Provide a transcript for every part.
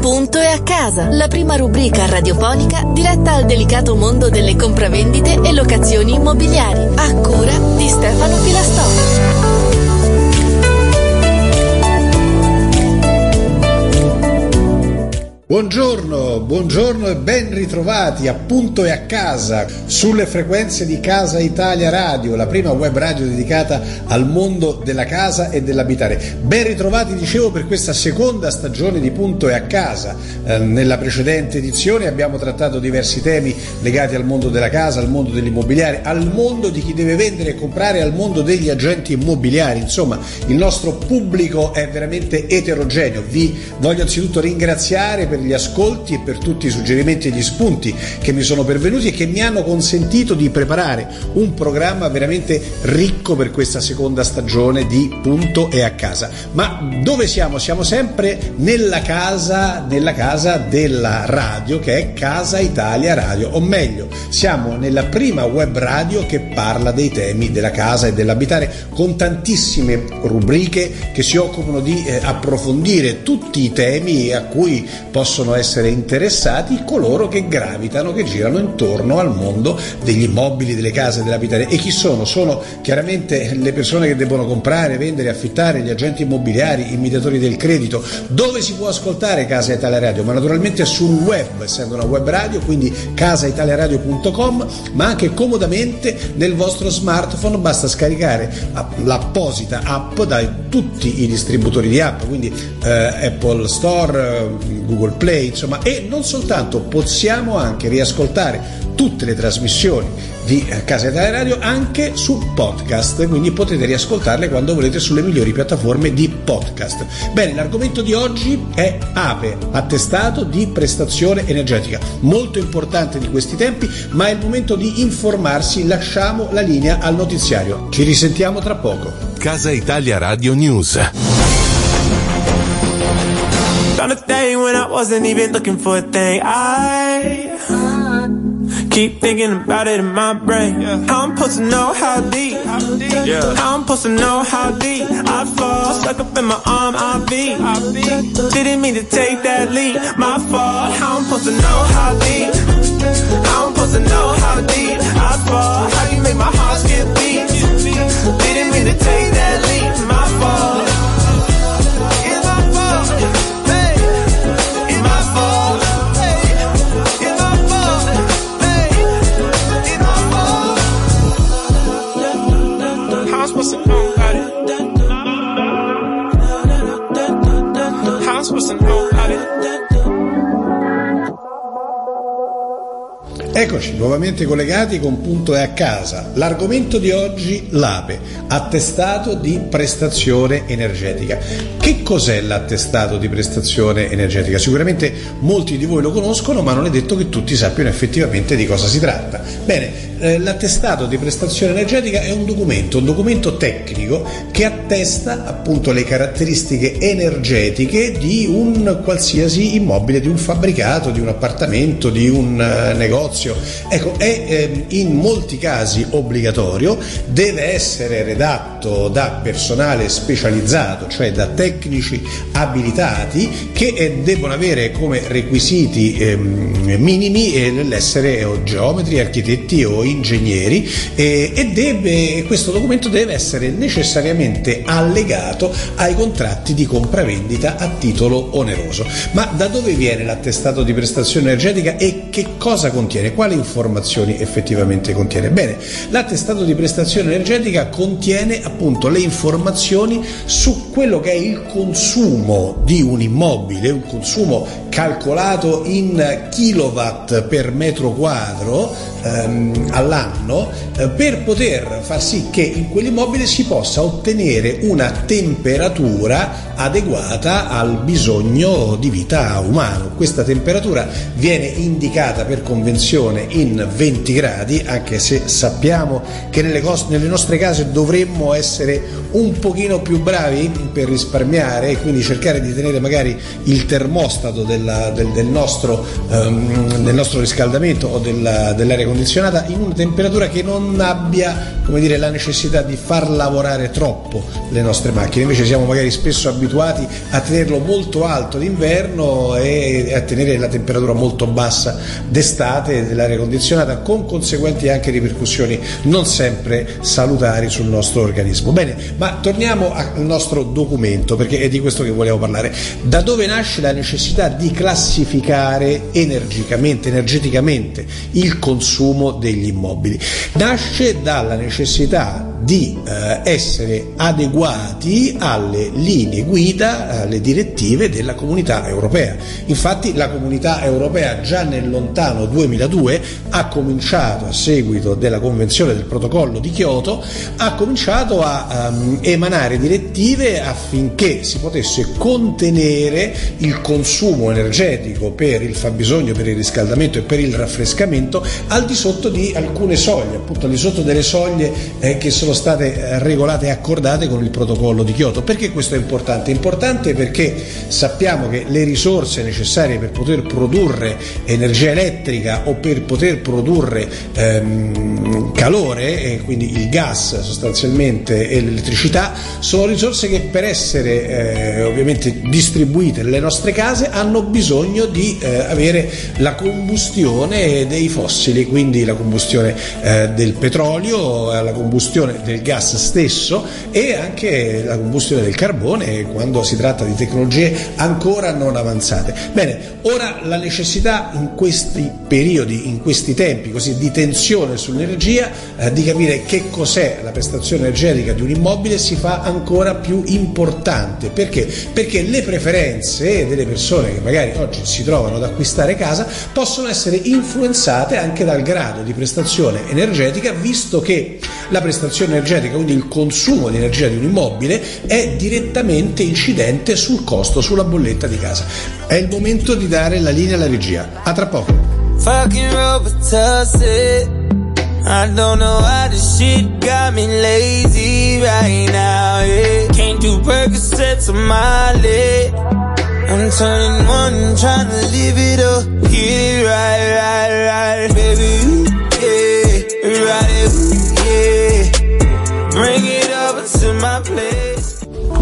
Punto e a casa, la prima rubrica radiofonica diretta al delicato mondo delle compravendite e locazioni immobiliari. A cura di Stefano Pilastò. Buongiorno, buongiorno e ben ritrovati a punto e a casa sulle frequenze di Casa Italia Radio, la prima web radio dedicata al mondo della casa e dell'abitare. Ben ritrovati, dicevo, per questa seconda stagione di Punto e a casa. Eh, nella precedente edizione abbiamo trattato diversi temi legati al mondo della casa, al mondo dell'immobiliare, al mondo di chi deve vendere e comprare, al mondo degli agenti immobiliari. Insomma, il nostro pubblico è veramente eterogeneo. Vi voglio anzitutto ringraziare per gli ascolti e per tutti i suggerimenti e gli spunti che mi sono pervenuti e che mi hanno consentito di preparare un programma veramente ricco per questa seconda stagione di Punto e a casa. Ma dove siamo? Siamo sempre nella casa, nella casa della radio che è Casa Italia Radio, o meglio, siamo nella prima web radio che parla dei temi della casa e dell'abitare con tantissime rubriche che si occupano di eh, approfondire tutti i temi a cui possono essere interessati coloro che gravitano, che girano intorno al mondo degli immobili, delle case, dell'abitare. E chi sono? Sono chiaramente le persone che debbono comprare, vendere, affittare, gli agenti immobiliari, i mediatori del credito. Dove si può ascoltare Casa Italia Radio? Ma naturalmente sul web, essendo una web radio, quindi casaitaliaradio.com, ma anche comodamente nel vostro smartphone basta scaricare l'apposita app da tutti i distributori di app, quindi eh, Apple Store, eh, Google Play, insomma, e non soltanto possiamo anche riascoltare tutte le trasmissioni di Casa Italia Radio anche su podcast, quindi potete riascoltarle quando volete sulle migliori piattaforme di podcast. Bene, l'argomento di oggi è APE, attestato di prestazione energetica, molto importante di questi tempi, ma è il momento di informarsi, lasciamo la linea al notiziario. Ci risentiamo tra poco. Casa Italia Radio News. I wasn't even looking for a thing. I keep thinking about it in my brain. How I'm supposed to know how deep. How I'm supposed to know how deep. I fall, stuck up in my arm, I beat. Didn't mean to take that leap. My fault. How I'm supposed to know how deep. How I'm supposed to know how deep. I fall. How you make my heart skip beats. Didn't mean to take that leap. My fault. Collegati con Punto e a casa. L'argomento di oggi, l'APE, attestato di prestazione energetica. Che cos'è l'attestato di prestazione energetica? Sicuramente molti di voi lo conoscono, ma non è detto che tutti sappiano effettivamente di cosa si tratta. Bene, eh, l'attestato di prestazione energetica è un documento, un documento tecnico che attesta appunto le caratteristiche energetiche di un qualsiasi immobile, di un fabbricato, di un appartamento, di un eh, negozio. Ecco, è ehm, in molti casi obbligatorio, deve essere redatto da personale specializzato, cioè da tecnici abilitati che eh, debbono avere come requisiti ehm, minimi eh, l'essere o geometri, architetti o ingegneri e deve, questo documento deve essere necessariamente allegato ai contratti di compravendita a titolo oneroso. Ma da dove viene l'attestato di prestazione energetica e che cosa contiene? Quali informazioni effettivamente contiene? Bene, l'attestato di prestazione energetica contiene appunto le informazioni su quello che è il consumo di un immobile, un consumo calcolato in kilowatt per metro quadro ehm, all'anno eh, per poter far sì che in quell'immobile si possa ottenere una temperatura adeguata al bisogno di vita umano. Questa temperatura viene indicata per convenzione in 20 gradi, anche se sappiamo che nelle, cos- nelle nostre case dovremmo essere un pochino più bravi per risparmiare e quindi cercare di tenere magari il termostato della, del, del, nostro, um, del, nostro, riscaldamento o della, dell'aria condizionata in una temperatura che non abbia dire, la necessità di far lavorare troppo le nostre macchine, invece siamo magari spesso abituati a tenerlo molto alto d'inverno e a tenere la temperatura molto bassa d'estate dell'aria condizionata con conseguenti anche ripercussioni non sempre salutari sul nostro organismo. Bene, ma torniamo al nostro documento perché è di questo che volevo parlare. Da dove nasce la necessità di classificare energicamente, energeticamente il consumo degli immobili? Nasce dalla necessità di eh, essere adeguati alle linee guida, alle direttive della comunità europea. Infatti la comunità europea già nel lontano 2002 ha cominciato a seguito della convenzione del protocollo di Kyoto, ha cominciato a um, emanare direttive affinché si potesse contenere il consumo energetico per il fabbisogno, per il riscaldamento e per il raffrescamento al di sotto di alcune soglie, appunto al di sotto delle soglie eh, che sono state eh, regolate e accordate con il protocollo di Kyoto. Perché questo è importante? È importante perché sappiamo che le risorse necessarie per poter produrre energia elettrica o per poter produrre ehm, calore, quindi il gas sostanzialmente e l'elettricità, sono risorse che per essere eh, ovviamente distribuite nelle nostre case hanno bisogno di eh, avere la combustione dei fossili, quindi la combustione eh, del petrolio, la combustione del gas stesso e anche la combustione del carbone quando si tratta di tecnologie ancora non avanzate. Bene, ora la necessità in questi periodi, in questi tempi così di tensione sull'energia, eh, di capire che cos'è la prestazione energetica di un immobile si fa ancora più importante. Perché? Perché le preferenze delle persone che magari oggi si trovano ad acquistare casa possono essere influenzate anche dal grado di prestazione energetica, visto che la prestazione energetica, quindi il consumo di energia di un immobile, è direttamente incidente sul costo, sulla bolletta di casa. È il momento di dare la linea alla regia. A tra poco. I don't know how this shit got me lazy right now. Yeah. Can't do Percocets on my leg. I'm turning one, trying to live it up. Get right, right, right, baby.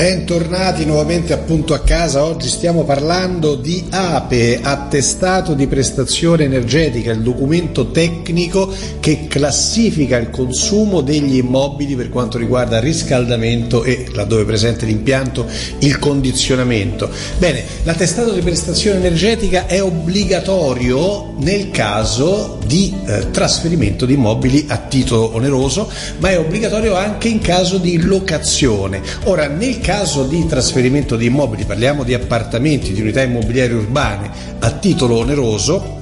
Bentornati nuovamente appunto a casa, oggi stiamo parlando di APE, attestato di prestazione energetica, il documento tecnico che classifica il consumo degli immobili per quanto riguarda riscaldamento e, laddove presente l'impianto, il condizionamento. Bene, l'attestato di prestazione energetica è obbligatorio nel caso di eh, trasferimento di immobili a titolo oneroso, ma è obbligatorio anche in caso di locazione. Ora, nel caso di trasferimento di immobili, parliamo di appartamenti, di unità immobiliari urbane a titolo oneroso,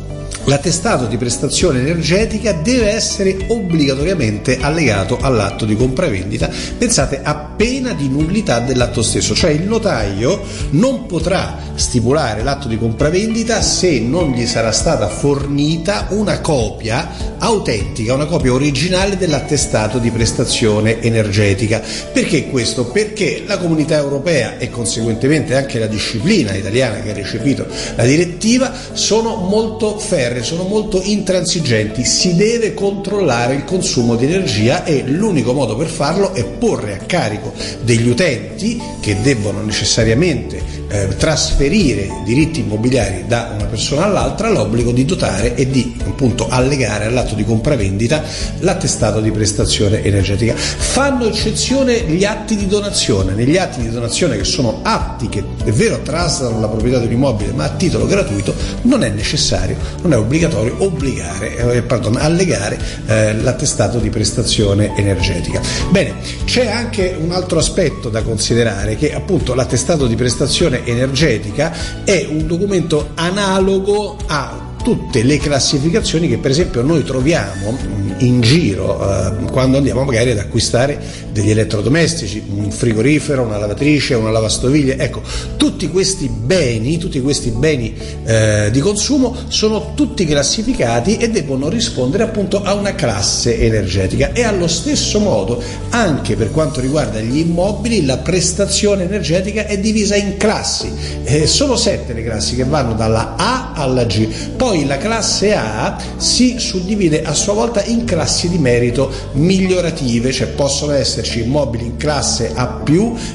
L'attestato di prestazione energetica deve essere obbligatoriamente allegato all'atto di compravendita, pensate a pena di nullità dell'atto stesso, cioè il notaio non potrà stipulare l'atto di compravendita se non gli sarà stata fornita una copia autentica, una copia originale dell'attestato di prestazione energetica. Perché questo? Perché la comunità europea e conseguentemente anche la disciplina italiana che ha recepito la direttiva sono molto ferre genere sono molto intransigenti, si deve controllare il consumo di energia e l'unico modo per farlo è porre a carico degli utenti che debbono necessariamente eh, trasferire diritti immobiliari da una persona all'altra l'obbligo di dotare e di appunto allegare all'atto di compravendita l'attestato di prestazione energetica. Fanno eccezione gli atti di donazione, negli atti di donazione che sono atti che è vero traslano la proprietà di un immobile ma a titolo gratuito non è necessario, non è obbligatorio obbligare, eh, pardon, allegare eh, l'attestato di prestazione energetica. Bene, c'è anche un altro aspetto da considerare che appunto l'attestato di prestazione energetica è un documento analogo a tutte le classificazioni che per esempio noi troviamo in giro eh, quando andiamo magari ad acquistare degli elettrodomestici, un frigorifero, una lavatrice, una lavastoviglie, ecco, tutti questi beni, tutti questi beni eh, di consumo sono tutti classificati e devono rispondere appunto a una classe energetica. E allo stesso modo anche per quanto riguarda gli immobili la prestazione energetica è divisa in classi, eh, sono sette le classi che vanno dalla A alla G, poi la classe A si suddivide a sua volta in classi di merito migliorative, cioè possono esserci immobili in classe A+,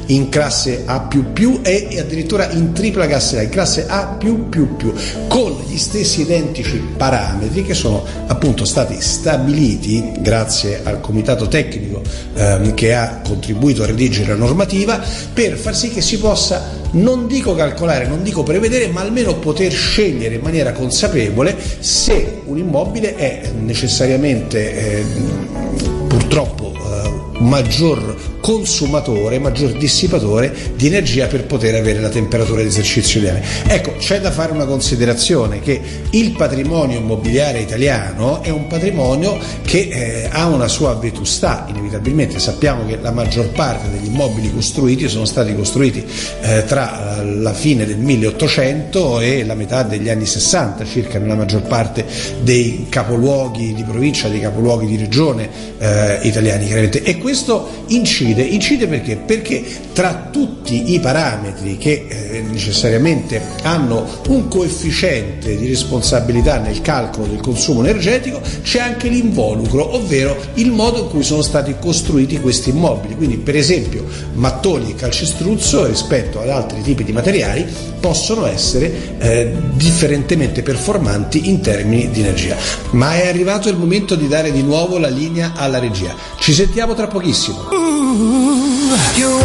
in classe A++ e addirittura in tripla classe A, in classe A++, con gli stessi identici parametri che sono appunto stati stabiliti grazie al comitato tecnico ehm, che ha contribuito a redigere la normativa per far sì che si possa non dico calcolare, non dico prevedere, ma almeno poter scegliere in maniera consapevole se un immobile è necessariamente eh, purtroppo maggior consumatore, maggior dissipatore di energia per poter avere la temperatura di esercizio ideale. Ecco, c'è da fare una considerazione che il patrimonio immobiliare italiano è un patrimonio che eh, ha una sua vetustà, inevitabilmente sappiamo che la maggior parte degli immobili costruiti sono stati costruiti eh, tra la fine del 1800 e la metà degli anni 60 circa nella maggior parte dei capoluoghi di provincia, dei capoluoghi di regione eh, italiani chiaramente e questo incide incide? Perché? Perché tra tutti i parametri che eh, necessariamente hanno un coefficiente di responsabilità nel calcolo del consumo energetico c'è anche l'involucro, ovvero il modo in cui sono stati costruiti questi immobili. Quindi per esempio mattoni e calcestruzzo rispetto ad altri tipi di materiali possono essere eh, differentemente performanti in termini di energia. Ma è arrivato il momento di dare di nuovo la linea alla regia. Ci sentiamo tra pochissimo. You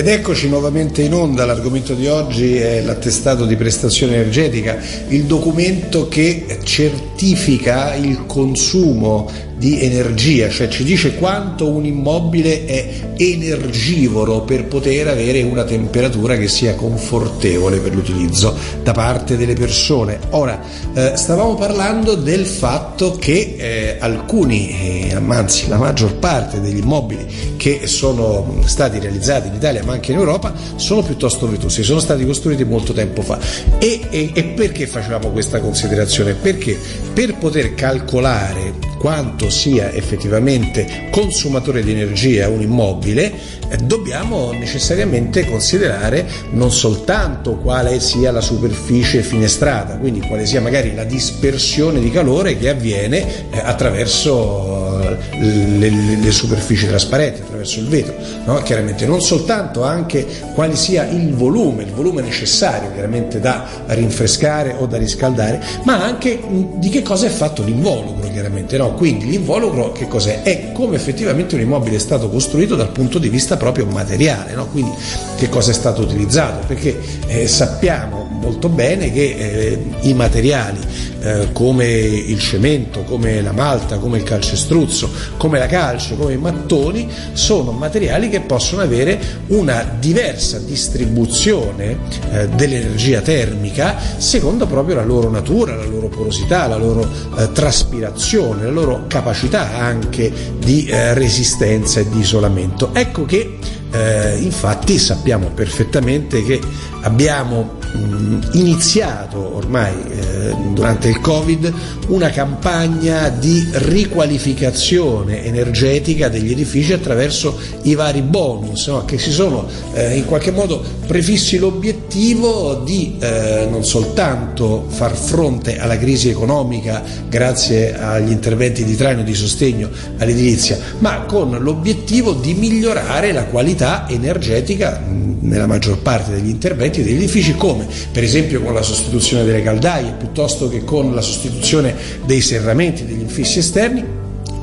Ed eccoci nuovamente in onda, l'argomento di oggi è l'attestato di prestazione energetica, il documento che certifica il consumo di energia, cioè ci dice quanto un immobile è energivoro per poter avere una temperatura che sia confortevole per l'utilizzo da parte delle persone. Ora, eh, stavamo parlando del fatto che eh, alcuni, eh, anzi la maggior parte degli immobili che sono stati realizzati in Italia ma anche in Europa sono piuttosto vetusti, sono stati costruiti molto tempo fa. E, e, e perché facevamo questa considerazione? Perché per poter calcolare quanto sia effettivamente consumatore di energia un immobile, eh, dobbiamo necessariamente considerare non soltanto quale sia la superficie finestrata, quindi quale sia magari la dispersione di calore che avviene eh, attraverso le, le, superfici trasparenti, attraverso il vetro, no? chiaramente non soltanto anche quale sia il volume, il volume necessario chiaramente da rinfrescare o da riscaldare, ma anche mh, di che cosa è fatto l'involucro chiaramente, no? quindi l'involucro che cos'è? È come effettivamente un immobile è stato costruito dal punto di vista proprio materiale, no? quindi che cosa è stato utilizzato, perché eh, sappiamo molto bene che eh, i materiali eh, come il cemento, come la malta, come il calcestruzzo, come la calce, come i mattoni sono materiali che possono avere una diversa distribuzione eh, dell'energia termica secondo proprio la loro natura, la loro porosità, la loro eh, traspirazione, la loro capacità anche di eh, resistenza e di isolamento. Ecco che Eh, infatti sappiamo perfettamente che abbiamo mh, iniziato ormai eh, durante il Covid una campagna di riqualificazione energetica degli edifici attraverso i vari bonus no? che si sono eh, in qualche modo prefissi l'obiettivo di eh, non soltanto far fronte alla crisi economica grazie agli interventi di traino di sostegno all'edilizia, ma con l'obiettivo di migliorare la qualità energetica nella maggior parte degli interventi degli edifici, come per esempio con la sostituzione delle caldaie, piuttosto che con la sostituzione dei serramenti, degli infissi esterni,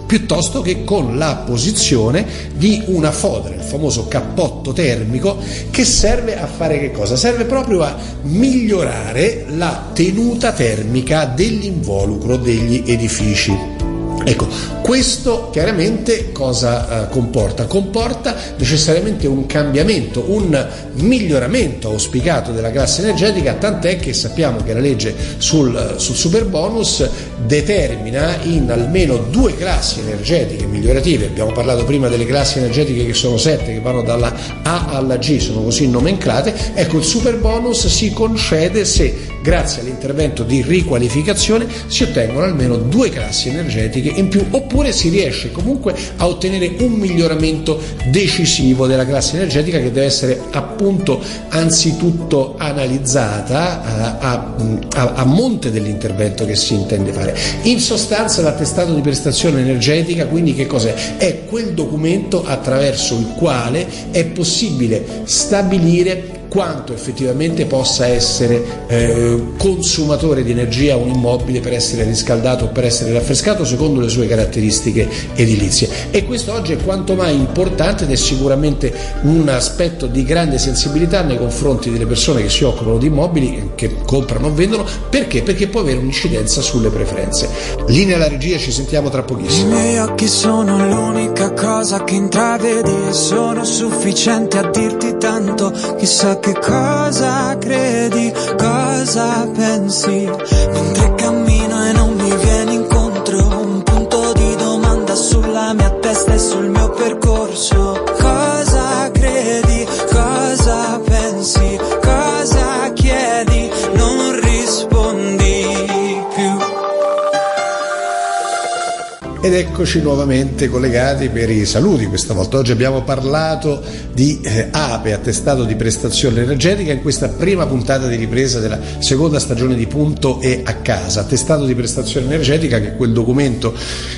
piuttosto che con la posizione di una fodera, il famoso cappotto termico, che serve a fare che cosa? Serve proprio a migliorare la tenuta termica dell'involucro degli edifici. Ecco, questo chiaramente cosa eh, comporta? Comporta necessariamente un cambiamento, un miglioramento auspicato della classe energetica, tant'è che sappiamo che la legge sul, sul super bonus determina in almeno due classi energetiche migliorative. Abbiamo parlato prima delle classi energetiche che sono sette, che vanno dalla A alla G, sono così nomenclate. Ecco, il super bonus si concede se grazie all'intervento di riqualificazione si ottengono almeno due classi energetiche in più oppure si riesce comunque a ottenere un miglioramento decisivo della classe energetica che deve essere appunto anzitutto analizzata a, a, a monte dell'intervento che si intende fare. In sostanza l'attestato di prestazione energetica quindi che cos'è? È quel documento attraverso il quale è possibile stabilire quanto effettivamente possa essere eh, consumatore di energia un immobile per essere riscaldato o per essere raffrescato secondo le sue caratteristiche edilizie. E questo oggi è quanto mai importante ed è sicuramente un aspetto di grande sensibilità nei confronti delle persone che si occupano di immobili, che comprano o vendono, perché? Perché può avere un'incidenza sulle preferenze. Linea alla regia, ci sentiamo tra pochissimo. I miei occhi sono l'unica cosa che intravedi e sono sufficienti a dirti tanto, chissà che cosa credi, cosa pensi, mentre cammino e non mi vieni incontro, un punto di domanda sulla mia testa e sul mio percorso, cosa credi, cosa pensi, Ed eccoci nuovamente collegati per i saluti. Questa volta oggi abbiamo parlato di eh, APE, attestato di prestazione energetica, in questa prima puntata di ripresa della seconda stagione di Punto e a casa. Attestato di prestazione energetica che è quel documento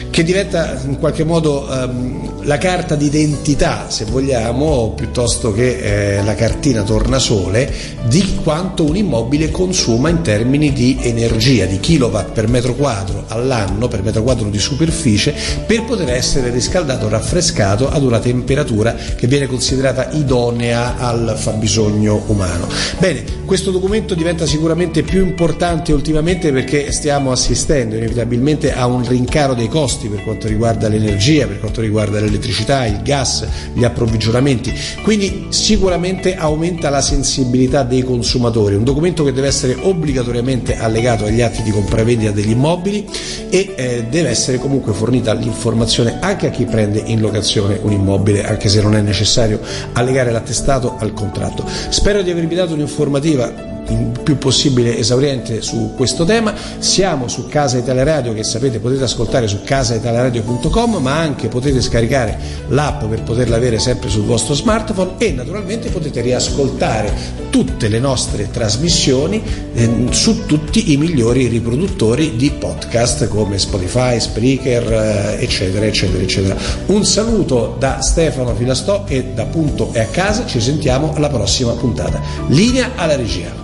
che diventa in qualche modo ehm, la carta d'identità, se vogliamo, piuttosto che eh, la cartina tornasole di quanto un immobile consuma in termini di energia, di kilowatt per metro quadro all'anno, per metro quadro di superficie, per poter essere riscaldato raffrescato ad una temperatura che viene considerata idonea al fabbisogno umano. Bene, questo documento diventa sicuramente più importante ultimamente perché stiamo assistendo inevitabilmente a un rincaro dei costi per quanto riguarda l'energia, per quanto riguarda l'elettricità, il gas, gli approvvigionamenti, quindi sicuramente aumenta la sensibilità dei consumatori, un documento che deve essere obbligatoriamente allegato agli atti di compravendita degli immobili e eh, deve essere comunque fornita l'informazione anche a chi prende in locazione un immobile, anche se non è necessario allegare l'attestato al contratto. Spero di avervi dato un'informativa il più possibile esauriente su questo tema. Siamo su Casa Italia Radio che sapete potete ascoltare su casaitaliaradio.com ma anche potete scaricare l'app per poterla avere sempre sul vostro smartphone e naturalmente potete riascoltare tutte le nostre trasmissioni eh, su tutti i migliori riproduttori di podcast come Spotify, Spreaker eh, eccetera eccetera eccetera. Un saluto da Stefano Filastò e da Punto e a casa, ci sentiamo alla prossima puntata. Linea alla regia.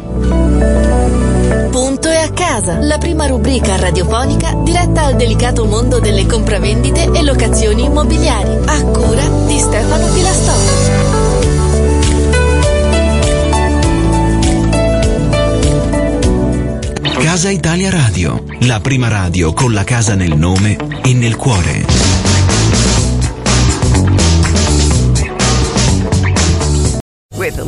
Punto e a casa, la prima rubrica radiofonica diretta al delicato mondo delle compravendite e locazioni immobiliari, a cura di Stefano Pilastò. Casa Italia Radio, la prima radio con la casa nel nome e nel cuore.